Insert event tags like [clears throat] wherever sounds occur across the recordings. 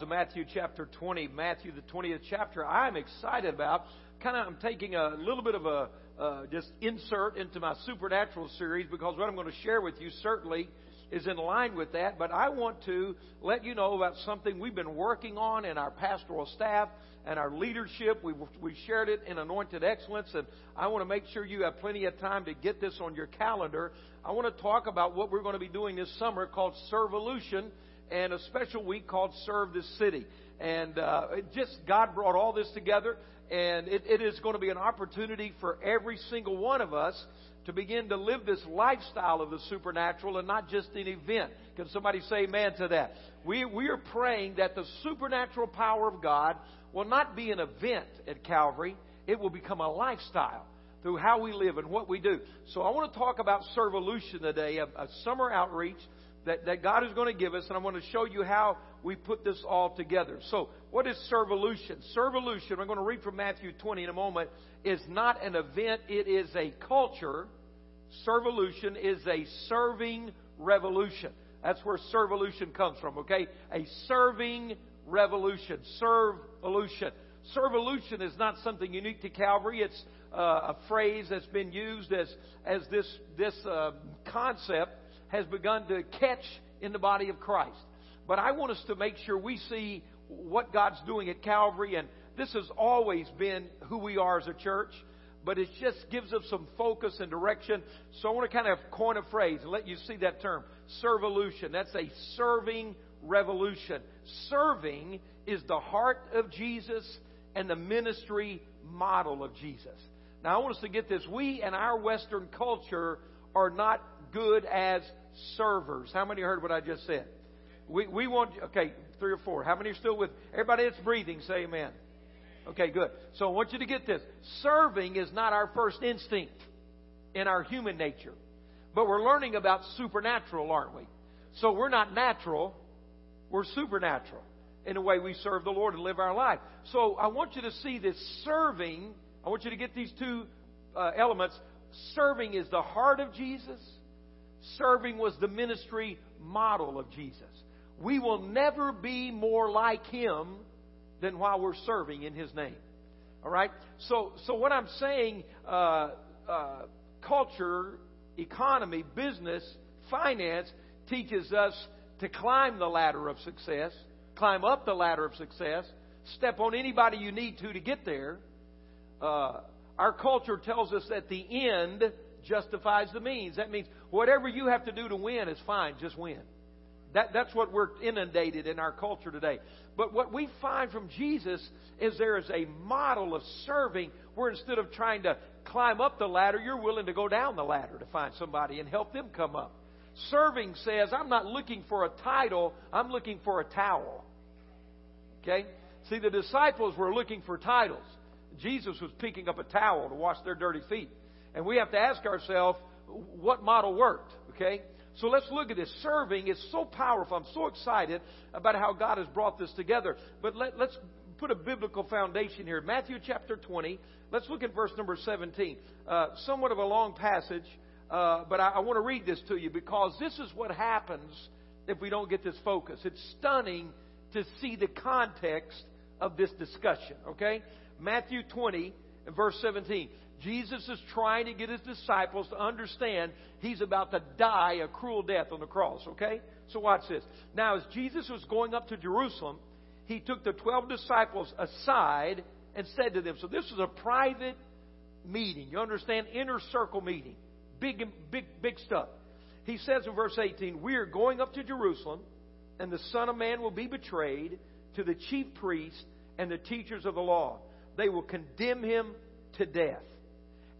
to Matthew chapter 20, Matthew the 20th chapter, I'm excited about. Kind of, I'm taking a little bit of a uh, just insert into my supernatural series because what I'm going to share with you certainly is in line with that. But I want to let you know about something we've been working on in our pastoral staff and our leadership. We we shared it in Anointed Excellence, and I want to make sure you have plenty of time to get this on your calendar. I want to talk about what we're going to be doing this summer called Servolution and a special week called Serve the City. And uh, just God brought all this together, and it, it is going to be an opportunity for every single one of us to begin to live this lifestyle of the supernatural and not just an event. Can somebody say amen to that? We, we are praying that the supernatural power of God will not be an event at Calvary, it will become a lifestyle through how we live and what we do. So I want to talk about Servolution today, a, a summer outreach that, that God is going to give us, and I'm going to show you how we put this all together. So, what is servolution? Servolution, I'm going to read from Matthew 20 in a moment, is not an event, it is a culture. Servolution is a serving revolution. That's where servolution comes from, okay? A serving revolution. Servolution. Servolution is not something unique to Calvary. It's uh, a phrase that's been used as, as this, this uh, concept has begun to catch in the body of Christ. But I want us to make sure we see what God's doing at Calvary, and this has always been who we are as a church, but it just gives us some focus and direction. So I want to kind of coin a phrase and let you see that term servolution. That's a serving revolution. Serving is the heart of Jesus and the ministry model of Jesus. Now, I want us to get this. We and our Western culture are not good as servers. How many heard what I just said? We, we want, okay, three or four. How many are still with, everybody that's breathing, say amen. Okay, good. So I want you to get this. Serving is not our first instinct in our human nature. But we're learning about supernatural, aren't we? So we're not natural, we're supernatural in the way we serve the Lord and live our life. So I want you to see this serving. I want you to get these two uh, elements. Serving is the heart of Jesus Serving was the ministry model of Jesus. We will never be more like Him than while we're serving in His name. All right? So, so what I'm saying, uh, uh, culture, economy, business, finance teaches us to climb the ladder of success, climb up the ladder of success, step on anybody you need to to get there. Uh, our culture tells us that the end justifies the means. That means whatever you have to do to win is fine, just win. That, that's what we're inundated in our culture today. But what we find from Jesus is there is a model of serving where instead of trying to climb up the ladder, you're willing to go down the ladder to find somebody and help them come up. Serving says, I'm not looking for a title, I'm looking for a towel. Okay? See, the disciples were looking for titles. Jesus was picking up a towel to wash their dirty feet. And we have to ask ourselves, what model worked? Okay? So let's look at this. Serving is so powerful. I'm so excited about how God has brought this together. But let, us put a biblical foundation here. Matthew chapter 20. Let's look at verse number 17. Uh, somewhat of a long passage, uh, but I, I want to read this to you because this is what happens if we don't get this focus. It's stunning to see the context of this discussion. Okay? Matthew 20 and verse 17. Jesus is trying to get his disciples to understand he's about to die a cruel death on the cross, okay? So watch this. Now, as Jesus was going up to Jerusalem, he took the 12 disciples aside and said to them, so this was a private meeting. You understand? Inner circle meeting. Big, big, big stuff. He says in verse 18, We are going up to Jerusalem, and the Son of Man will be betrayed to the chief priests and the teachers of the law. They will condemn him to death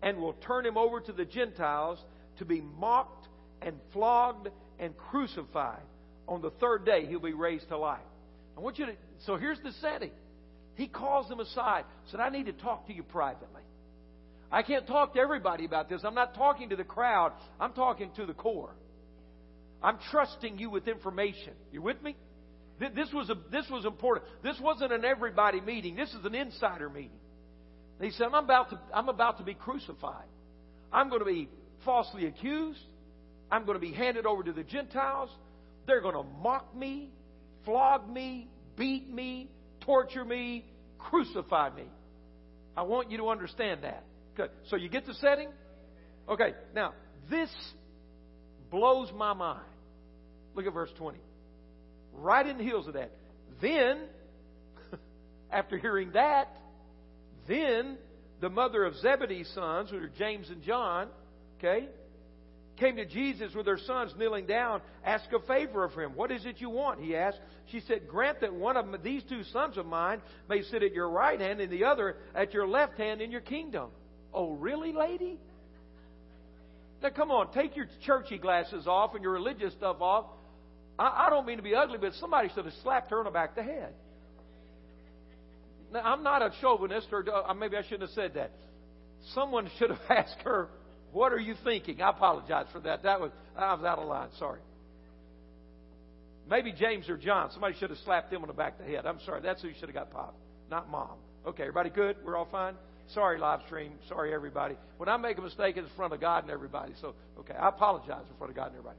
and will turn him over to the Gentiles to be mocked and flogged and crucified. On the third day, he'll be raised to life. I want you to, so here's the setting. He calls them aside, said, I need to talk to you privately. I can't talk to everybody about this. I'm not talking to the crowd. I'm talking to the core. I'm trusting you with information. You with me? This was, a, this was important. This wasn't an everybody meeting. This is an insider meeting. He said, I'm about, to, I'm about to be crucified. I'm going to be falsely accused. I'm going to be handed over to the Gentiles. They're going to mock me, flog me, beat me, torture me, crucify me. I want you to understand that. Good. so you get the setting? Okay, now, this blows my mind. Look at verse 20. Right in the heels of that. Then, [laughs] after hearing that, then the mother of Zebedee's sons, who are James and John, okay, came to Jesus with her sons kneeling down, ask a favor of him. What is it you want? He asked. She said, Grant that one of these two sons of mine may sit at your right hand and the other at your left hand in your kingdom. Oh, really, lady? Now, come on, take your churchy glasses off and your religious stuff off. I, I don't mean to be ugly, but somebody should have slapped her in the back of the head. I'm not a chauvinist, or uh, maybe I shouldn't have said that. Someone should have [laughs] asked her, "What are you thinking?" I apologize for that. That was I was out of line. Sorry. Maybe James or John. Somebody should have slapped them on the back of the head. I'm sorry. That's who you should have got popped, not mom. Okay, everybody good? We're all fine? Sorry, live stream. Sorry, everybody. When I make a mistake, it's in front of God and everybody. So, okay, I apologize in front of God and everybody.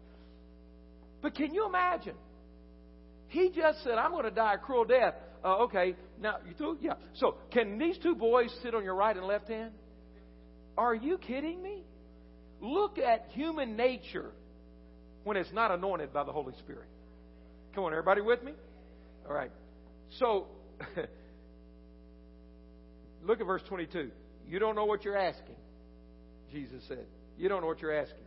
But can you imagine? He just said, I'm going to die a cruel death. Uh, okay, now, you through? Yeah. So, can these two boys sit on your right and left hand? Are you kidding me? Look at human nature when it's not anointed by the Holy Spirit. Come on, everybody with me? All right. So, [laughs] Look at verse 22. You don't know what you're asking, Jesus said. You don't know what you're asking.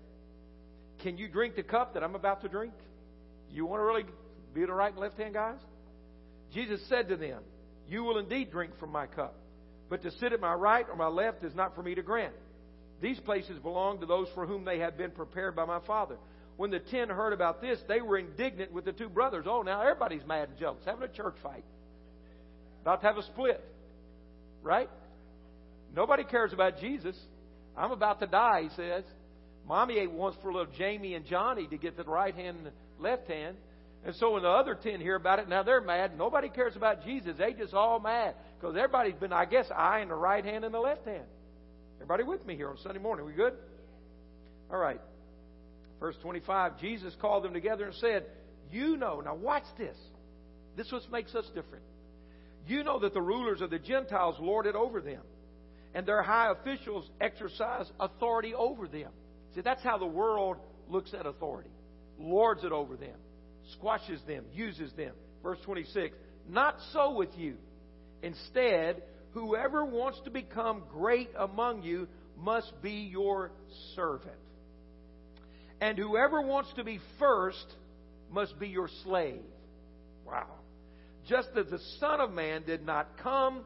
Can you drink the cup that I'm about to drink? You want to really be the right and left hand guys? Jesus said to them, You will indeed drink from my cup, but to sit at my right or my left is not for me to grant. These places belong to those for whom they have been prepared by my Father. When the ten heard about this, they were indignant with the two brothers. Oh, now everybody's mad and jealous, having a church fight, about to have a split. Right? Nobody cares about Jesus. I'm about to die, he says. Mommy wants for little Jamie and Johnny to get the right hand and left hand. And so when the other ten hear about it, now they're mad. Nobody cares about Jesus. They just all mad. Because everybody's been, I guess, eyeing the right hand and the left hand. Everybody with me here on Sunday morning? We good? All right. Verse 25, Jesus called them together and said, You know, now watch this. This is what makes us different. You know that the rulers of the Gentiles lord it over them, and their high officials exercise authority over them. See, that's how the world looks at authority lords it over them, squashes them, uses them. Verse 26 Not so with you. Instead, whoever wants to become great among you must be your servant. And whoever wants to be first must be your slave. Wow just as the Son of Man did not come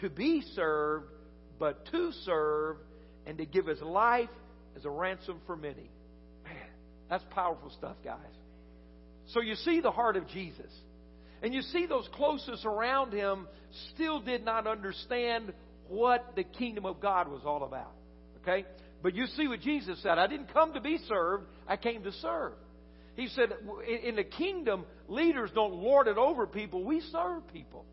to be served, but to serve and to give his life as a ransom for many. Man, that's powerful stuff, guys. So you see the heart of Jesus. And you see those closest around him still did not understand what the kingdom of God was all about. Okay? But you see what Jesus said. I didn't come to be served, I came to serve. He said, in the kingdom, leaders don't lord it over people, we serve people.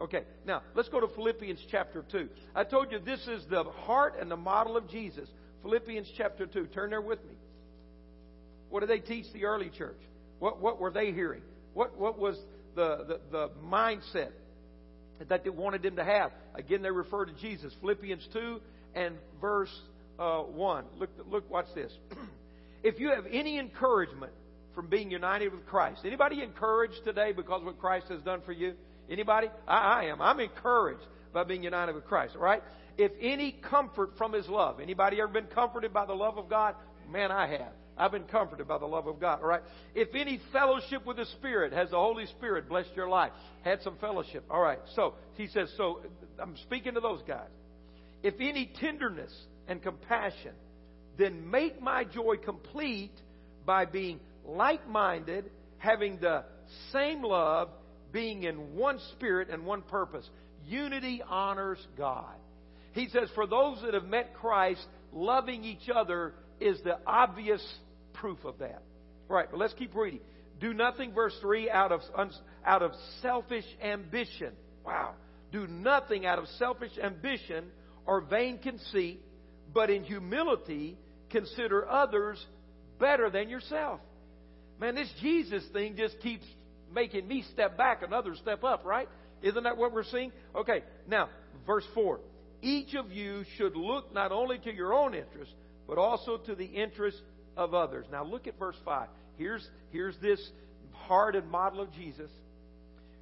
Okay, now let's go to Philippians chapter 2. I told you this is the heart and the model of Jesus. Philippians chapter 2. Turn there with me. What did they teach the early church? What, what were they hearing? What, what was the, the, the mindset that they wanted them to have? Again, they refer to Jesus. Philippians 2 and verse uh, 1. Look, look, watch this. [clears throat] if you have any encouragement from being united with Christ. Anybody encouraged today because of what Christ has done for you? Anybody? I, I am. I'm encouraged by being united with Christ. All right. If any comfort from His love. Anybody ever been comforted by the love of God? Man, I have. I've been comforted by the love of God. All right. If any fellowship with the Spirit has the Holy Spirit blessed your life, had some fellowship. All right. So he says. So I'm speaking to those guys. If any tenderness and compassion, then make my joy complete by being like minded, having the same love, being in one spirit and one purpose. Unity honors God. He says, for those that have met Christ, loving each other is the obvious proof of that. Right, but let's keep reading. Do nothing, verse 3, out of, out of selfish ambition. Wow. Do nothing out of selfish ambition or vain conceit, but in humility consider others better than yourself. Man, this Jesus thing just keeps making me step back and others step up, right? Isn't that what we're seeing? Okay, now, verse 4. Each of you should look not only to your own interest, but also to the interest of others. Now look at verse 5. Here's, here's this heart and model of Jesus.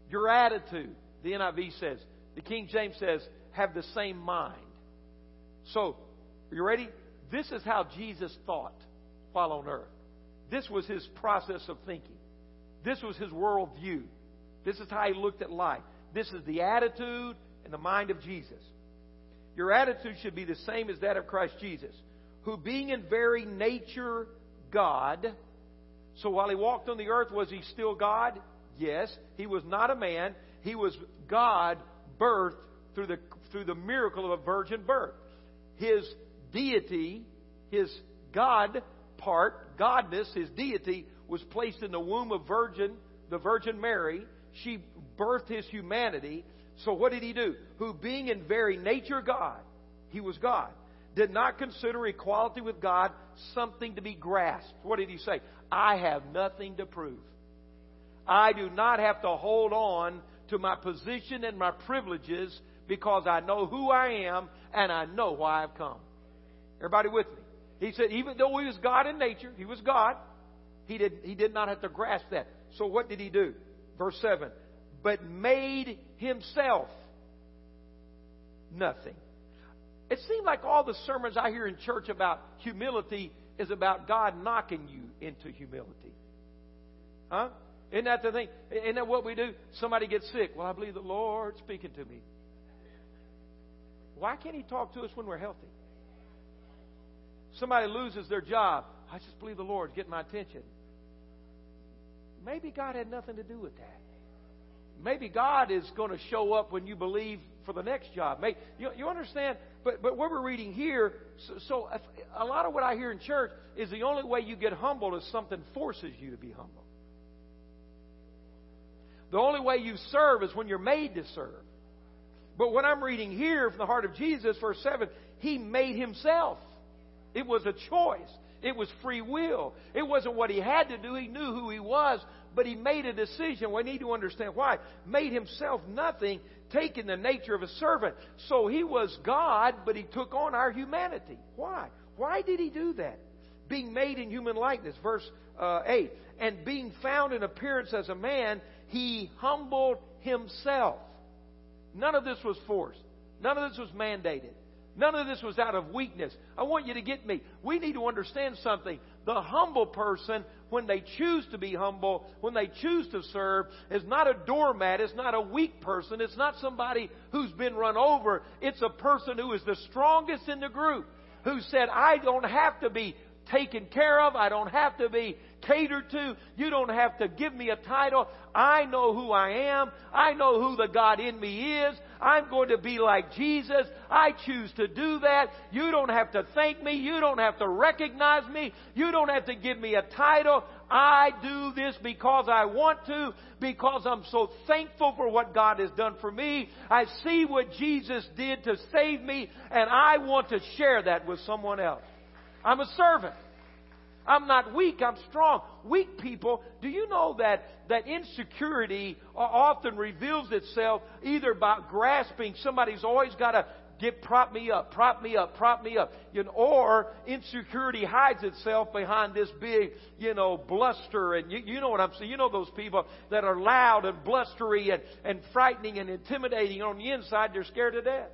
Your attitude, the NIV says, the King James says, have the same mind. So, are you ready? This is how Jesus thought while on earth. This was his process of thinking. This was his worldview. This is how he looked at life. This is the attitude and the mind of Jesus. Your attitude should be the same as that of Christ Jesus, who being in very nature God, so while he walked on the earth, was he still God? Yes. He was not a man. He was God birthed through the, through the miracle of a virgin birth. His deity, his God part, godness, his deity, was placed in the womb of Virgin, the Virgin Mary. She birthed his humanity. So what did he do? Who being in very nature God, he was God, did not consider equality with God something to be grasped. What did he say? I have nothing to prove. I do not have to hold on to my position and my privileges because I know who I am and I know why I've come. Everybody with me? He said, even though he was God in nature, he was God, he did, he did not have to grasp that. So what did he do? Verse 7 But made himself nothing. It seems like all the sermons I hear in church about humility is about God knocking you into humility. Huh? Isn't that the thing? Isn't that what we do? Somebody gets sick. Well, I believe the Lord speaking to me. Why can't He talk to us when we're healthy? Somebody loses their job. I just believe the Lord's getting my attention. Maybe God had nothing to do with that. Maybe God is going to show up when you believe for the next job. Maybe, you, you understand? But, but what we're reading here, so, so a lot of what I hear in church is the only way you get humbled is something forces you to be humble. The only way you serve is when you're made to serve. But what I'm reading here from the heart of Jesus, verse 7, He made Himself. It was a choice. It was free will. It wasn't what He had to do. He knew who He was, but He made a decision. We need to understand why. Made Himself nothing, taking the nature of a servant. So He was God, but He took on our humanity. Why? Why did He do that? Being made in human likeness, verse uh, 8. And being found in appearance as a man, he humbled himself. None of this was forced. None of this was mandated. None of this was out of weakness. I want you to get me. We need to understand something. The humble person, when they choose to be humble, when they choose to serve, is not a doormat. It's not a weak person. It's not somebody who's been run over. It's a person who is the strongest in the group who said, I don't have to be taken care of. I don't have to be catered to. You don't have to give me a title. I know who I am. I know who the God in me is. I'm going to be like Jesus. I choose to do that. You don't have to thank me. You don't have to recognize me. You don't have to give me a title. I do this because I want to, because I'm so thankful for what God has done for me. I see what Jesus did to save me, and I want to share that with someone else. I'm a servant. I'm not weak, I'm strong. Weak people, do you know that, that insecurity uh, often reveals itself either by grasping, somebody's always got to get prop me up, prop me up, prop me up. You know, or insecurity hides itself behind this big, you know, bluster and you, you know what I'm saying. You know those people that are loud and blustery and, and frightening and intimidating on the inside, they're scared to death.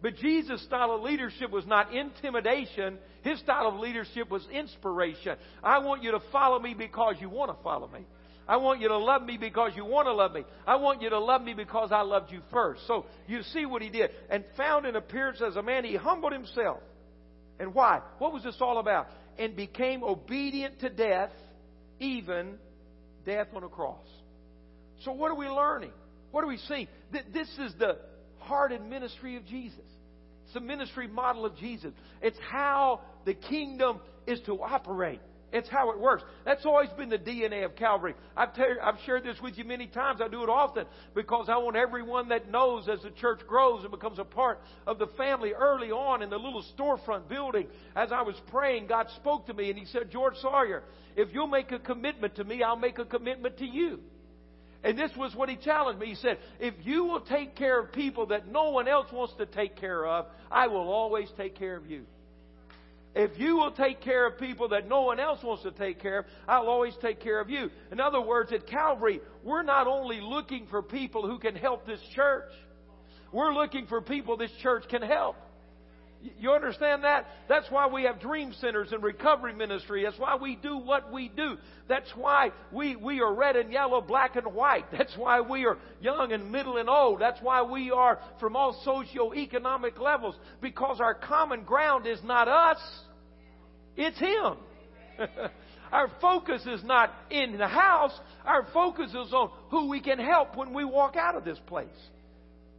But Jesus' style of leadership was not intimidation. His style of leadership was inspiration. I want you to follow me because you want to follow me. I want you to love me because you want to love me. I want you to love me because I loved you first. So you see what he did. And found in appearance as a man, he humbled himself. And why? What was this all about? And became obedient to death, even death on a cross. So what are we learning? What are we seeing? This is the heart and ministry of Jesus. It's the ministry model of Jesus. It's how the kingdom is to operate. It's how it works. That's always been the DNA of Calvary. I've, ter- I've shared this with you many times. I do it often because I want everyone that knows as the church grows and becomes a part of the family early on in the little storefront building. As I was praying, God spoke to me and He said, George Sawyer, if you'll make a commitment to me, I'll make a commitment to you. And this was what he challenged me. He said, If you will take care of people that no one else wants to take care of, I will always take care of you. If you will take care of people that no one else wants to take care of, I'll always take care of you. In other words, at Calvary, we're not only looking for people who can help this church, we're looking for people this church can help. You understand that? That's why we have dream centers and recovery ministry. That's why we do what we do. That's why we, we are red and yellow, black and white. That's why we are young and middle and old. That's why we are from all socio-economic levels. Because our common ground is not us. It's Him. [laughs] our focus is not in the house. Our focus is on who we can help when we walk out of this place.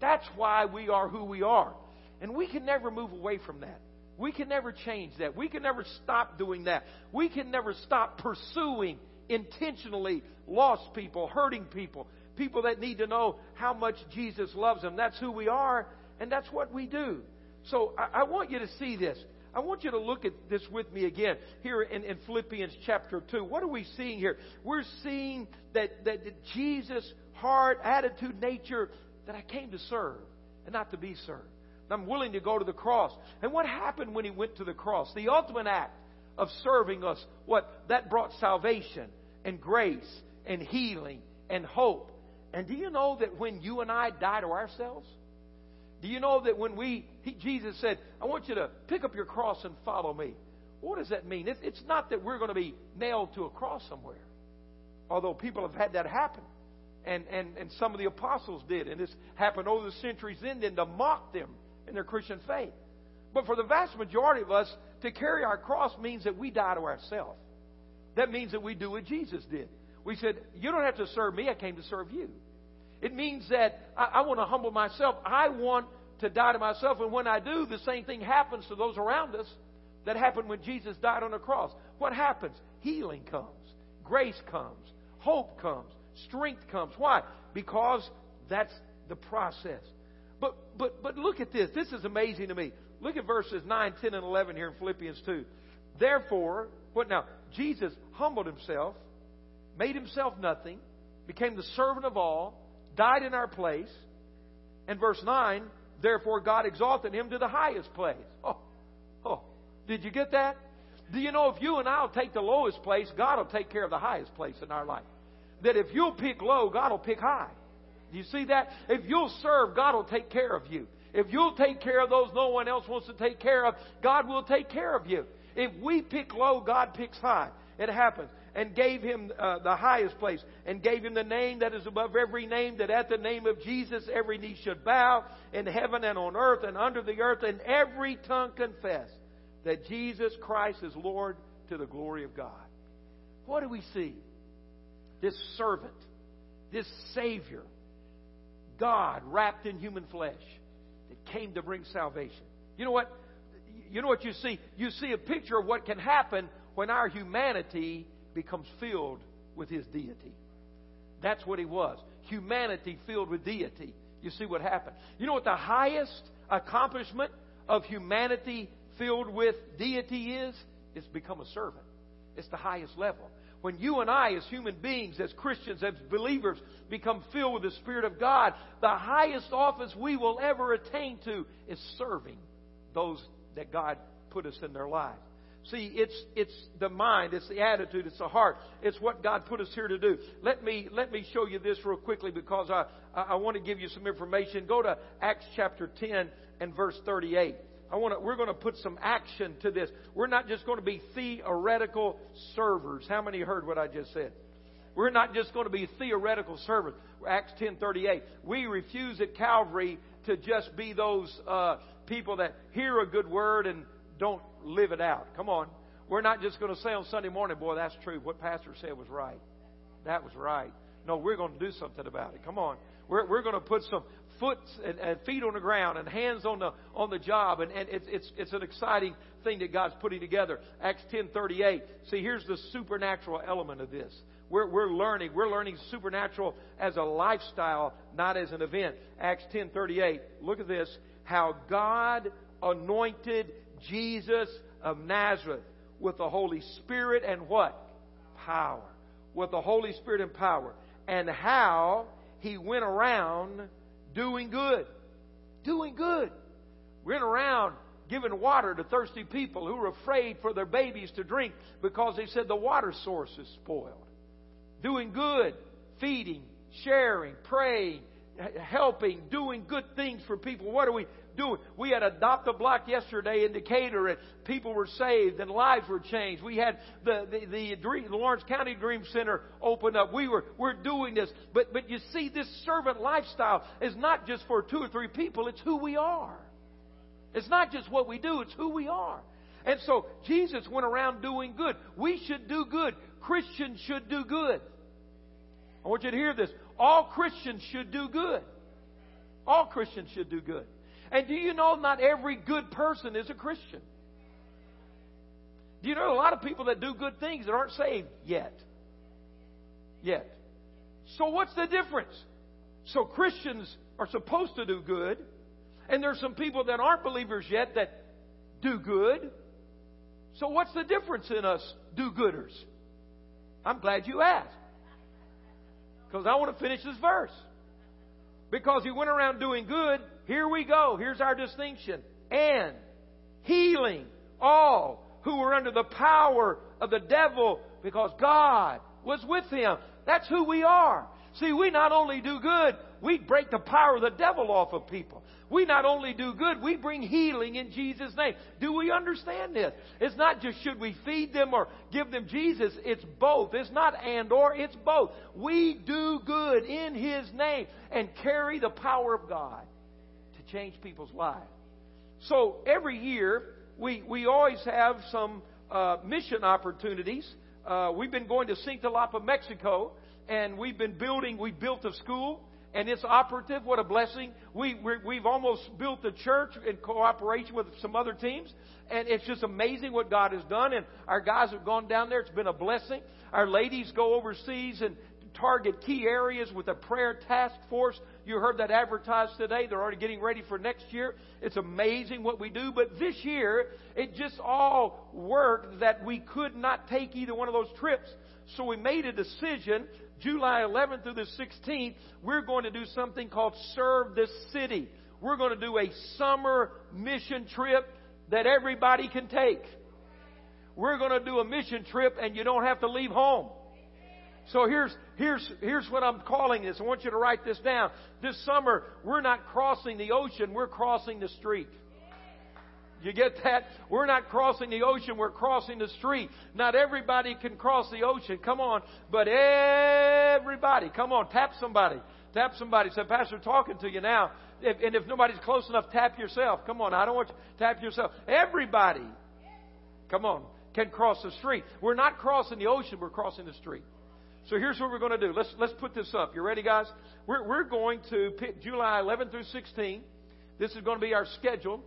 That's why we are who we are. And we can never move away from that. We can never change that. We can never stop doing that. We can never stop pursuing intentionally lost people, hurting people, people that need to know how much Jesus loves them. That's who we are, and that's what we do. So I, I want you to see this. I want you to look at this with me again here in, in Philippians chapter 2. What are we seeing here? We're seeing that, that Jesus' heart, attitude, nature, that I came to serve and not to be served. I'm willing to go to the cross. And what happened when he went to the cross? The ultimate act of serving us, what? That brought salvation and grace and healing and hope. And do you know that when you and I die to ourselves, do you know that when we, he, Jesus said, I want you to pick up your cross and follow me. What does that mean? It, it's not that we're going to be nailed to a cross somewhere. Although people have had that happen. And, and, and some of the apostles did. And this happened over the centuries then, then to mock them in their Christian faith. But for the vast majority of us, to carry our cross means that we die to ourselves. That means that we do what Jesus did. We said, You don't have to serve me, I came to serve you. It means that I, I want to humble myself. I want to die to myself. And when I do, the same thing happens to those around us that happened when Jesus died on the cross. What happens? Healing comes, grace comes, hope comes, strength comes. Why? Because that's the process. But, but, but look at this. This is amazing to me. Look at verses 9, 10, and 11 here in Philippians 2. Therefore, what now? Jesus humbled himself, made himself nothing, became the servant of all, died in our place. And verse 9, therefore God exalted him to the highest place. Oh, oh, did you get that? Do you know if you and I will take the lowest place, God will take care of the highest place in our life? That if you'll pick low, God will pick high. Do you see that? If you'll serve, God will take care of you. If you'll take care of those no one else wants to take care of, God will take care of you. If we pick low, God picks high. It happens. And gave him uh, the highest place, and gave him the name that is above every name, that at the name of Jesus every knee should bow in heaven and on earth and under the earth, and every tongue confess that Jesus Christ is Lord to the glory of God. What do we see? This servant, this Savior, God wrapped in human flesh that came to bring salvation. You know what? You know what you see? You see a picture of what can happen when our humanity becomes filled with His deity. That's what He was. Humanity filled with deity. You see what happened. You know what the highest accomplishment of humanity filled with deity is? It's become a servant. It's the highest level when you and I, as human beings, as Christians, as believers, become filled with the Spirit of God, the highest office we will ever attain to is serving those that God put us in their lives. See, it's, it's the mind, it's the attitude, it's the heart. It's what God put us here to do. Let me, let me show you this real quickly because I, I want to give you some information. Go to Acts chapter 10 and verse 38. I want to, we're going to put some action to this. We're not just going to be theoretical servers. How many heard what I just said? We're not just going to be theoretical servers. Acts 10:38. We refuse at Calvary to just be those uh, people that hear a good word and don't live it out. Come on. We're not just going to say on Sunday morning, boy, that's true. What Pastor said was right. That was right. No, we're going to do something about it. Come on. We're, we're going to put some foot and, and feet on the ground and hands on the on the job, and, and it's it's it's an exciting thing that God's putting together. Acts ten thirty eight. See, here's the supernatural element of this. We're, we're learning. We're learning supernatural as a lifestyle, not as an event. Acts 10:38. Look at this. How God anointed Jesus of Nazareth with the Holy Spirit and what? Power. With the Holy Spirit and power and how he went around doing good. Doing good. Went around giving water to thirsty people who were afraid for their babies to drink because they said the water source is spoiled. Doing good, feeding, sharing, praying, helping, doing good things for people. What are we doing? We had Adopt a Block yesterday in Decatur, and people were saved and lives were changed. We had the the, the, Dream, the Lawrence County Dream Center open up. We were we're doing this, but but you see, this servant lifestyle is not just for two or three people. It's who we are. It's not just what we do, it's who we are. And so Jesus went around doing good. We should do good. Christians should do good. I want you to hear this. All Christians should do good. All Christians should do good. And do you know not every good person is a Christian? Do you know a lot of people that do good things that aren't saved yet? Yet. So what's the difference? So Christians are supposed to do good, and there's some people that aren't believers yet that do good. So what's the difference in us do-gooders? I'm glad you asked. Because I want to finish this verse. Because he went around doing good, here we go. Here's our distinction. And healing all who were under the power of the devil because God was with him. That's who we are. See, we not only do good, we break the power of the devil off of people. We not only do good, we bring healing in Jesus' name. Do we understand this? It's not just should we feed them or give them Jesus, it's both. It's not and or, it's both. We do good in His name and carry the power of God to change people's lives. So every year, we, we always have some uh, mission opportunities. Uh, we've been going to Cintalapa, Mexico, and we've been building, we built a school and it's operative. What a blessing. We, we have almost built the church in cooperation with some other teams. And it's just amazing what God has done. And our guys have gone down there. It's been a blessing. Our ladies go overseas and target key areas with a prayer task force. You heard that advertised today. They're already getting ready for next year. It's amazing what we do. But this year, it just all worked that we could not take either one of those trips. So we made a decision July 11th through the 16th, we're going to do something called Serve the City. We're going to do a summer mission trip that everybody can take. We're going to do a mission trip and you don't have to leave home. So here's, here's, here's what I'm calling this. I want you to write this down. This summer, we're not crossing the ocean, we're crossing the street. You get that? We're not crossing the ocean, we're crossing the street. Not everybody can cross the ocean. Come on. But everybody, come on, tap somebody. Tap somebody. Say, Pastor, talking to you now. If, and if nobody's close enough, tap yourself. Come on. I don't want you tap yourself. Everybody, come on, can cross the street. We're not crossing the ocean, we're crossing the street. So here's what we're going to do. Let's, let's put this up. You ready, guys? We're, we're going to pick July 11 through 16. This is going to be our schedule.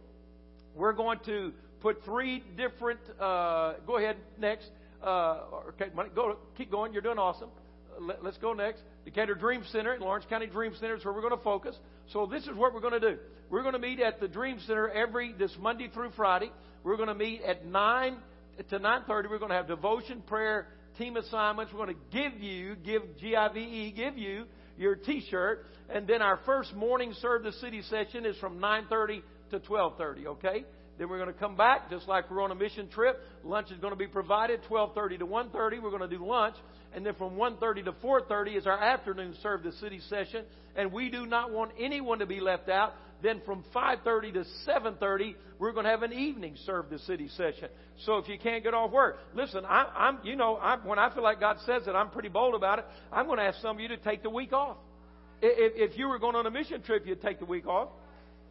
We're going to put three different. Uh, go ahead next. Uh, okay, go keep going. You're doing awesome. Uh, let, us go next. Decatur Dream Center, and Lawrence County Dream Center is where we're going to focus. So this is what we're going to do. We're going to meet at the Dream Center every this Monday through Friday. We're going to meet at nine to nine thirty. We're going to have devotion, prayer, team assignments. We're going to give you, give G I V E, give you your T-shirt, and then our first morning serve the city session is from nine thirty to 12:30, okay? Then we're going to come back just like we're on a mission trip. Lunch is going to be provided 12:30 to 1:30. We're going to do lunch, and then from 1:30 to 4:30 is our afternoon serve the city session, and we do not want anyone to be left out. Then from 5:30 to 7:30, we're going to have an evening serve the city session. So if you can't get off work, listen, I, I'm, you know, I, when I feel like God says it, I'm pretty bold about it. I'm going to ask some of you to take the week off. If, if you were going on a mission trip, you'd take the week off,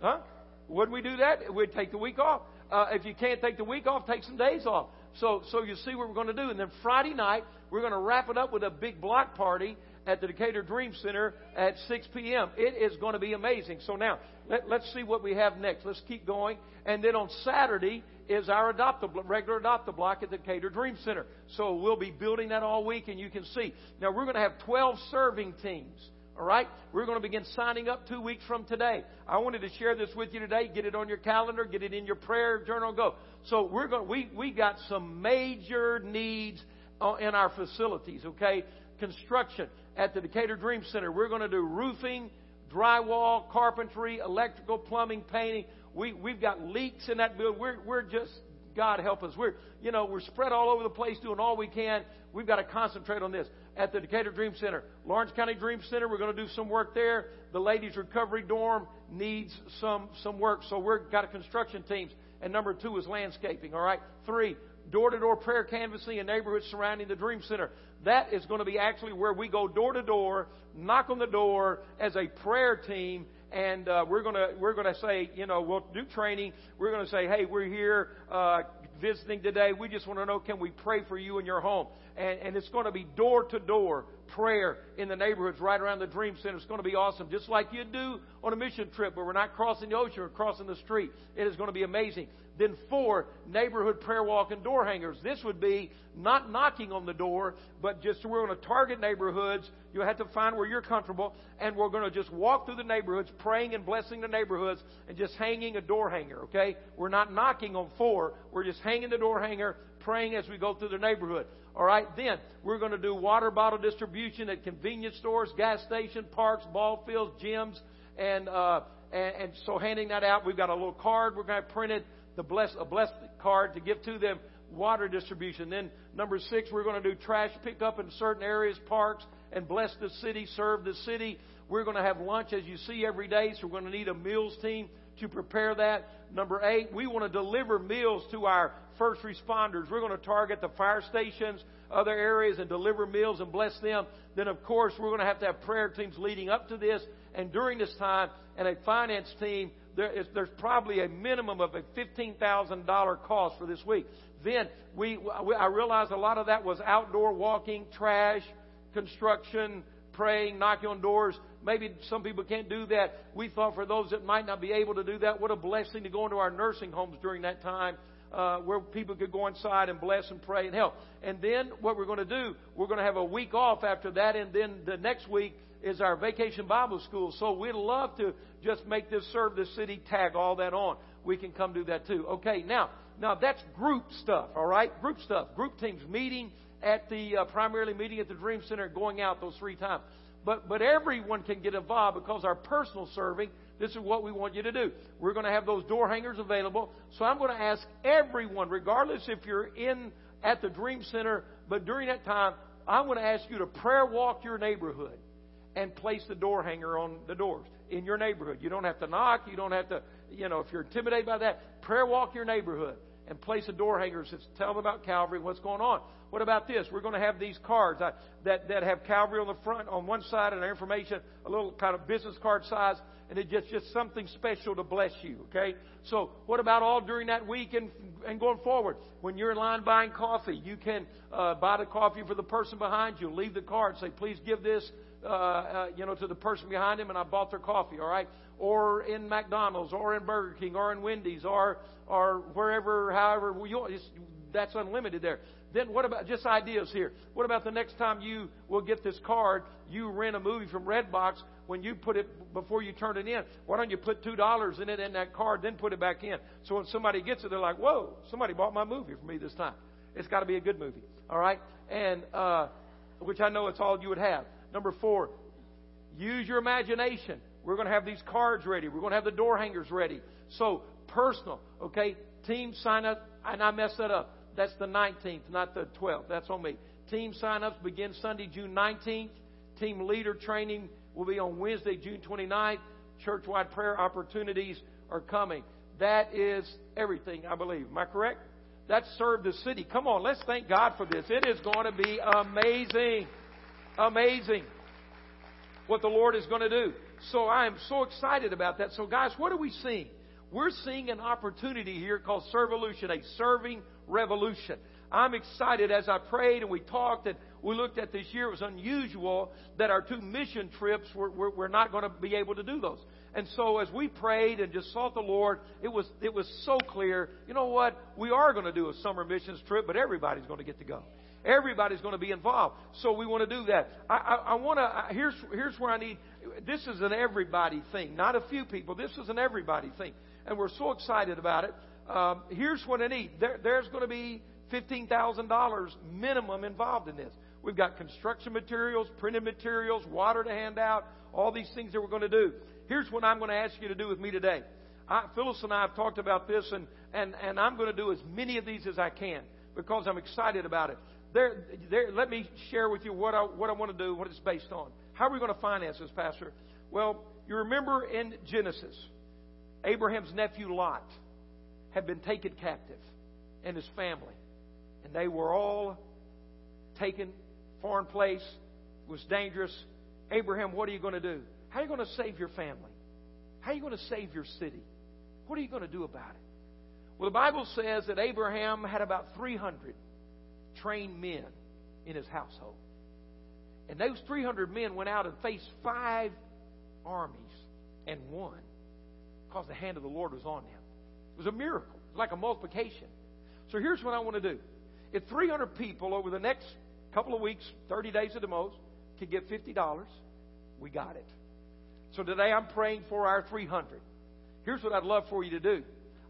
huh? Wouldn't we do that? We'd take the week off. Uh, if you can't take the week off, take some days off. So, so you see what we're going to do. And then Friday night, we're going to wrap it up with a big block party at the Decatur Dream Center at 6 p.m. It is going to be amazing. So now, let, us see what we have next. Let's keep going. And then on Saturday is our adopt regular adopt the block at the Decatur Dream Center. So we'll be building that all week, and you can see. Now, we're going to have 12 serving teams. All right? We're going to begin signing up two weeks from today. I wanted to share this with you today. Get it on your calendar, get it in your prayer journal, go. So we're going we we got some major needs uh, in our facilities, okay? construction at the Decatur Dream Center. We're going to do roofing, drywall, carpentry, electrical, plumbing, painting. We, we've got leaks in that building. We're, we're just, God help us. We're, you know, we're spread all over the place doing all we can. We've got to concentrate on this. At the Decatur Dream Center, Lawrence County Dream Center, we're going to do some work there. The ladies' recovery dorm needs some, some work. So we've got a construction teams. And number two is landscaping. All right. Three, door to door prayer canvassing in neighborhoods surrounding the Dream Center. That is going to be actually where we go door to door, knock on the door as a prayer team, and uh, we're going to we're going to say, you know, we'll do training. We're going to say, hey, we're here uh, visiting today. We just want to know, can we pray for you in your home? And, and it's going to be door to door prayer in the neighborhoods right around the Dream Center. It's going to be awesome, just like you do on a mission trip, where we're not crossing the ocean or crossing the street. It is going to be amazing. Then four, neighborhood prayer walk and door hangers. This would be not knocking on the door, but just we're going to target neighborhoods. You have to find where you're comfortable, and we're going to just walk through the neighborhoods, praying and blessing the neighborhoods, and just hanging a door hanger. Okay, we're not knocking on four. We're just hanging the door hanger, praying as we go through the neighborhood. All right, then we're going to do water bottle distribution at convenience stores, gas station, parks, ball fields, gyms, and uh, and, and so handing that out. We've got a little card we're going to print it the bless, a blessed card to give to them water distribution. Then number six, we're going to do trash pickup in certain areas, parks, and bless the city, serve the city. We're going to have lunch as you see every day, so we're going to need a meals team to prepare that. Number eight, we want to deliver meals to our first responders. We're going to target the fire stations, other areas, and deliver meals and bless them. Then, of course, we're going to have to have prayer teams leading up to this and during this time, and a finance team there is, there's probably a minimum of a $15,000 cost for this week. Then we, I realized a lot of that was outdoor walking, trash, construction, praying, knocking on doors. Maybe some people can't do that. We thought for those that might not be able to do that, what a blessing to go into our nursing homes during that time. Uh, where people could go inside and bless and pray and help. And then what we're going to do, we're going to have a week off after that, and then the next week is our vacation Bible school. So we'd love to just make this serve the city, tag all that on. We can come do that too. Okay, now, now that's group stuff, all right? Group stuff. Group teams meeting at the, uh, primarily meeting at the Dream Center, going out those three times. But, but everyone can get involved because our personal serving, this is what we want you to do. We're going to have those door hangers available. So I'm going to ask everyone, regardless if you're in at the Dream Center, but during that time, I'm going to ask you to prayer walk your neighborhood and place the door hanger on the doors in your neighborhood. You don't have to knock. You don't have to, you know, if you're intimidated by that, prayer walk your neighborhood and place a door hanger that tell them about Calvary, what's going on. What about this? We're going to have these cards uh, that, that have Calvary on the front, on one side, and our information, a little kind of business card size, and it's just, just something special to bless you, okay? So, what about all during that week and, and going forward? When you're in line buying coffee, you can uh, buy the coffee for the person behind you, leave the card, say, please give this uh, uh, you know, to the person behind him, and I bought their coffee. All right, or in McDonald's, or in Burger King, or in Wendy's, or or wherever, however you. That's unlimited there. Then what about just ideas here? What about the next time you will get this card? You rent a movie from Redbox. When you put it before you turn it in, why don't you put two dollars in it in that card, then put it back in? So when somebody gets it, they're like, "Whoa, somebody bought my movie for me this time." It's got to be a good movie, all right? And uh, which I know it's all you would have. Number four, use your imagination. We're going to have these cards ready. We're going to have the door hangers ready. So, personal, okay? Team sign up, and I messed that up. That's the 19th, not the 12th. That's on me. Team sign ups begin Sunday, June 19th. Team leader training will be on Wednesday, June 29th. Church wide prayer opportunities are coming. That is everything, I believe. Am I correct? That's served the city. Come on, let's thank God for this. It is going to be amazing amazing what the Lord is going to do. So I am so excited about that. So, guys, what are we seeing? We're seeing an opportunity here called Servolution, a serving revolution. I'm excited as I prayed and we talked and we looked at this year. It was unusual that our two mission trips were, were, were not going to be able to do those. And so as we prayed and just sought the Lord, it was, it was so clear. You know what? We are going to do a summer missions trip, but everybody's going to get to go. Everybody's going to be involved. So we want to do that. I, I, I want to, here's, here's where I need, this is an everybody thing, not a few people. This is an everybody thing. And we're so excited about it. Um, here's what I need. There, there's going to be $15,000 minimum involved in this. We've got construction materials, printed materials, water to hand out, all these things that we're going to do. Here's what I'm going to ask you to do with me today. I, Phyllis and I have talked about this, and, and, and I'm going to do as many of these as I can because I'm excited about it. There, there, let me share with you what I, what I want to do, what it's based on. How are we going to finance this, Pastor? Well, you remember in Genesis, Abraham's nephew Lot had been taken captive and his family. And they were all taken, foreign place, it was dangerous. Abraham, what are you going to do? How are you going to save your family? How are you going to save your city? What are you going to do about it? Well, the Bible says that Abraham had about 300 trained men in his household. And those 300 men went out and faced five armies and won because the hand of the Lord was on them. It was a miracle. It was like a multiplication. So here's what I want to do. If 300 people over the next couple of weeks, 30 days at the most, could get $50, we got it. So today I'm praying for our 300. Here's what I'd love for you to do.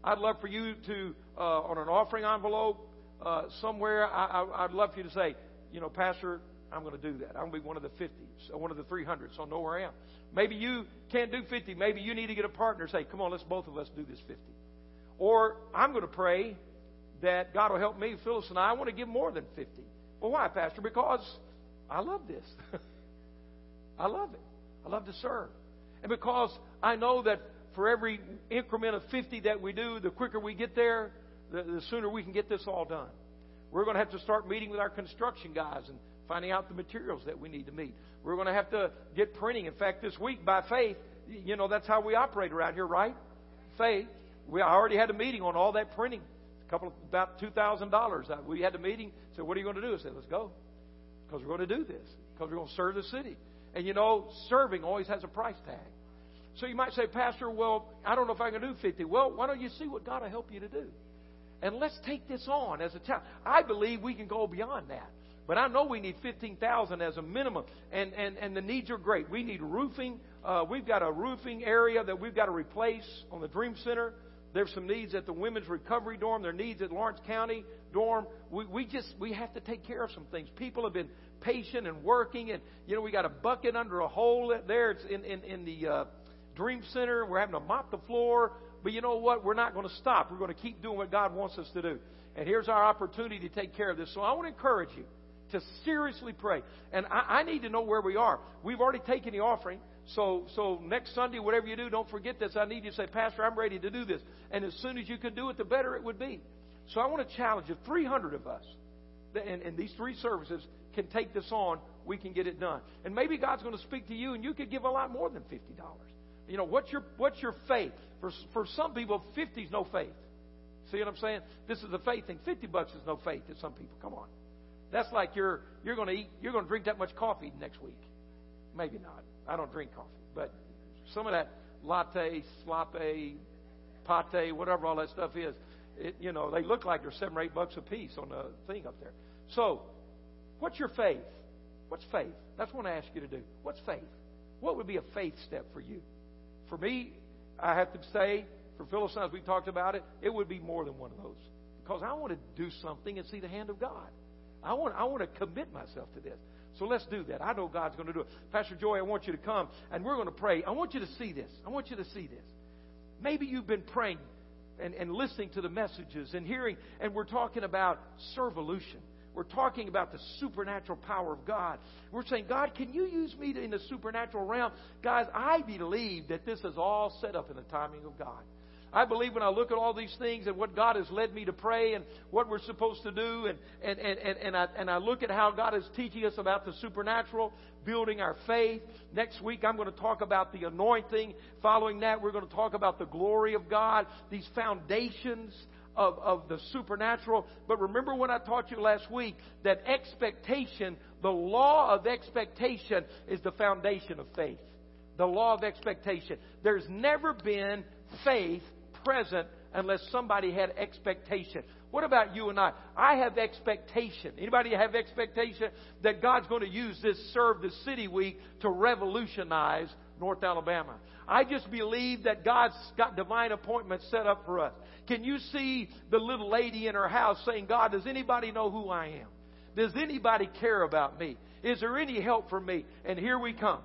I'd love for you to, uh, on an offering envelope, uh, somewhere, I, I, I'd love for you to say, you know, Pastor, I'm going to do that. I'm going to be one of the 50s, or one of the 300, so I know where I am. Maybe you can't do 50. Maybe you need to get a partner. Say, come on, let's both of us do this 50. Or I'm going to pray that God will help me, Phyllis and I. I want to give more than 50. Well, why, Pastor? Because I love this. [laughs] I love it. I love to serve. And because I know that for every increment of 50 that we do, the quicker we get there, the, sooner we can get this all done. We're going to have to start meeting with our construction guys and finding out the materials that we need to meet. We're going to have to get printing. In fact, this week, by faith, you know, that's how we operate around here, right? Faith. We already had a meeting on all that printing. A couple of, about two thousand dollars. Uh, we had a meeting. Said, "What are you going to do?" I said, "Let's go, because we're going to do this. Because we're going to serve the city." And you know, serving always has a price tag. So you might say, Pastor, well, I don't know if I can do 50. Well, why don't you see what God will help you to do? And let's take this on as a town. I believe we can go beyond that. But I know we need 15,000 as a minimum. And, and, and the needs are great. We need roofing. Uh, we've got a roofing area that we've got to replace on the Dream Center. There's some needs at the Women's Recovery Dorm. There are needs at Lawrence County Dorm. We, we just, we have to take care of some things. People have been patient and working. And, you know, we got a bucket under a hole there. It's in, in, in the, uh, Dream Center. We're having to mop the floor. But you know what? We're not going to stop. We're going to keep doing what God wants us to do. And here's our opportunity to take care of this. So I want to encourage you to seriously pray. And I, I need to know where we are. We've already taken the offering. So, so next Sunday, whatever you do, don't forget this. I need you to say, Pastor, I'm ready to do this. And as soon as you can do it, the better it would be. So I want to challenge you. 300 of us, and these three services can take this on. We can get it done. And maybe God's going to speak to you, and you could give a lot more than $50. You know, what's your, what's your faith? For, for some people, 50 is no faith. See what I'm saying? This is a faith thing. 50 bucks is no faith to some people. Come on. That's like you're, you're going to eat, you're going to drink that much coffee next week. Maybe not. I don't drink coffee. But some of that latte, slape, pate, whatever all that stuff is, it, you know, they look like they're seven or eight bucks a piece on the thing up there. So, what's your faith? What's faith? That's what I ask you to do. What's faith? What would be a faith step for you? For me, I have to say, for as we talked about it, it would be more than one of those. Because I want to do something and see the hand of God. I want, I want to commit myself to this. So let's do that. I know God's going to do it. Pastor Joy, I want you to come and we're going to pray. I want you to see this. I want you to see this. Maybe you've been praying and, and listening to the messages and hearing, and we're talking about servolution. We're talking about the supernatural power of God. We're saying, God, can you use me in the supernatural realm? Guys, I believe that this is all set up in the timing of God. I believe when I look at all these things and what God has led me to pray and what we're supposed to do, and, and, and, and, and, I, and I look at how God is teaching us about the supernatural, building our faith. Next week, I'm going to talk about the anointing. Following that, we're going to talk about the glory of God, these foundations of, of the supernatural. But remember when I taught you last week that expectation, the law of expectation, is the foundation of faith. The law of expectation. There's never been faith present unless somebody had expectation. What about you and I? I have expectation. Anybody have expectation that God's going to use this Serve the City week to revolutionize North Alabama? I just believe that God's got divine appointments set up for us. Can you see the little lady in her house saying, God, does anybody know who I am? Does anybody care about me? Is there any help for me? And here we come.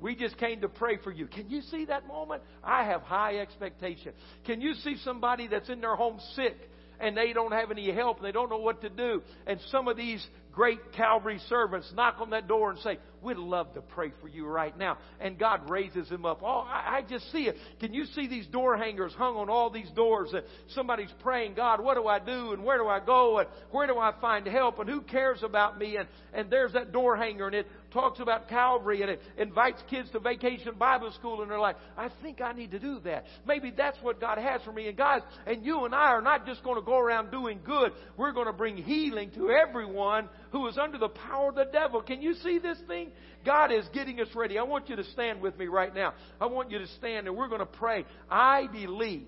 We just came to pray for you. Can you see that moment? I have high expectation. Can you see somebody that's in their home sick and they don't have any help and they don't know what to do? And some of these great Calvary servants knock on that door and say, We'd love to pray for you right now. And God raises him up. Oh, I, I just see it. Can you see these door hangers hung on all these doors? And somebody's praying, God, what do I do? And where do I go? And where do I find help? And who cares about me? And, and there's that door hanger and it talks about Calvary and it invites kids to vacation Bible school and they're like, I think I need to do that. Maybe that's what God has for me. And guys, and you and I are not just going to go around doing good. We're going to bring healing to everyone who is under the power of the devil. Can you see this thing? God is getting us ready. I want you to stand with me right now. I want you to stand and we're going to pray. I believe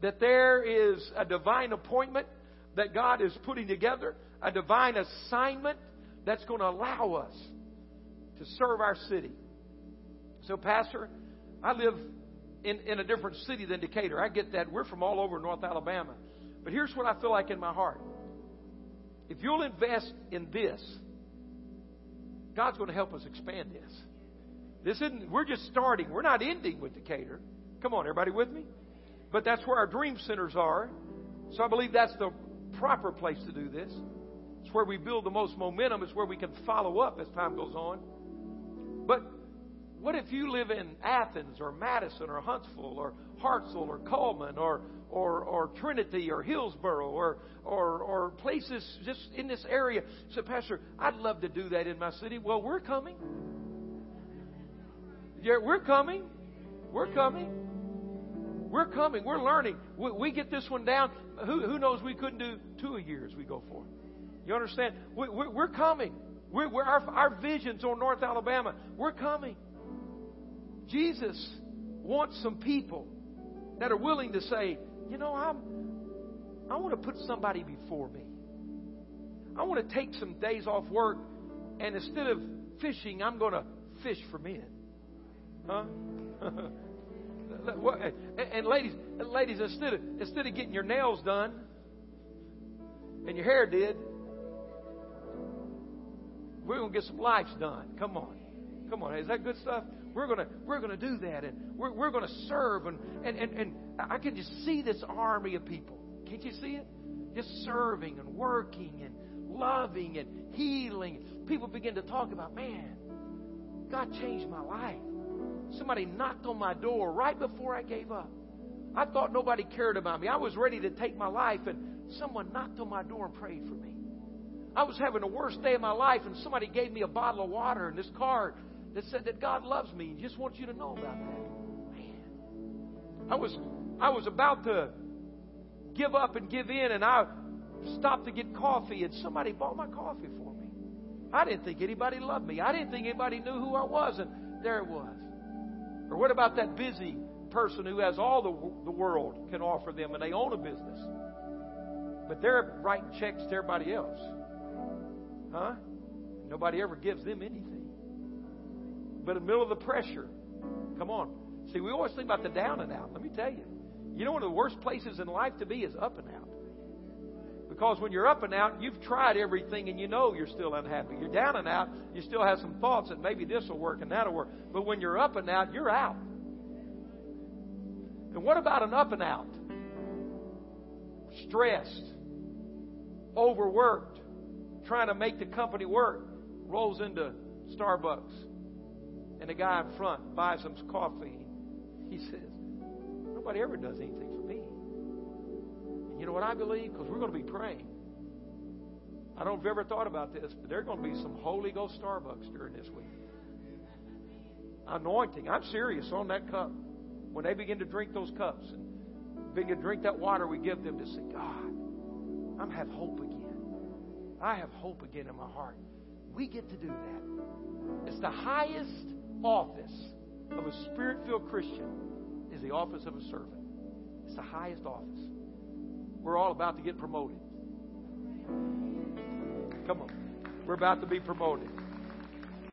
that there is a divine appointment that God is putting together, a divine assignment that's going to allow us to serve our city. So, Pastor, I live in, in a different city than Decatur. I get that. We're from all over North Alabama. But here's what I feel like in my heart. If you'll invest in this, God's going to help us expand this. This isn't, we're just starting. We're not ending with Decatur. Come on, everybody with me? But that's where our dream centers are. So I believe that's the proper place to do this. It's where we build the most momentum. It's where we can follow up as time goes on. But what if you live in Athens or Madison or Huntsville or Hartselle or Cullman or or, or Trinity or Hillsboro or, or, or places just in this area. So, Pastor, I'd love to do that in my city. Well, we're coming. Yeah, we're coming. We're coming. We're coming. We're learning. We, we get this one down. Who, who knows we couldn't do two a year as we go forward. You understand? We, we, we're coming. We're, we're, our, our vision's on North Alabama. We're coming. Jesus wants some people that are willing to say, you know, I'm, I want to put somebody before me. I want to take some days off work, and instead of fishing, I'm going to fish for men. Huh? [laughs] and ladies, ladies, instead of instead of getting your nails done and your hair did, we're gonna get some lives done. Come on, come on. Is that good stuff? We're gonna we're gonna do that, and we're we're gonna serve, and and and, and I can just see this army of people. Can't you see it? Just serving and working and loving and healing. People begin to talk about, man, God changed my life. Somebody knocked on my door right before I gave up. I thought nobody cared about me. I was ready to take my life, and someone knocked on my door and prayed for me. I was having the worst day of my life, and somebody gave me a bottle of water and this card that said that God loves me and just wants you to know about that. Man, I was I was about to give up and give in, and I stopped to get coffee, and somebody bought my coffee for me. I didn't think anybody loved me. I didn't think anybody knew who I was, and there it was. Or what about that busy person who has all the, the world can offer them, and they own a business, but they're writing checks to everybody else? Huh? Nobody ever gives them anything. But in the middle of the pressure, come on. See, we always think about the down and out. Let me tell you. You know one of the worst places in life to be is up and out. Because when you're up and out, you've tried everything and you know you're still unhappy. You're down and out, you still have some thoughts that maybe this will work and that'll work. But when you're up and out, you're out. And what about an up and out? Stressed, overworked, trying to make the company work, rolls into Starbucks and the guy in front buys him some coffee. He says, Nobody ever does anything for me. And you know what I believe? Because we're going to be praying. I don't know if you've ever thought about this, but there are going to be some Holy Ghost Starbucks during this week. Anointing. I'm serious on that cup. When they begin to drink those cups and begin to drink that water we give them to say, God, I'm have hope again. I have hope again in my heart. We get to do that. It's the highest office of a spirit filled Christian is the office of a servant. It's the highest office. We're all about to get promoted. Come on. We're about to be promoted.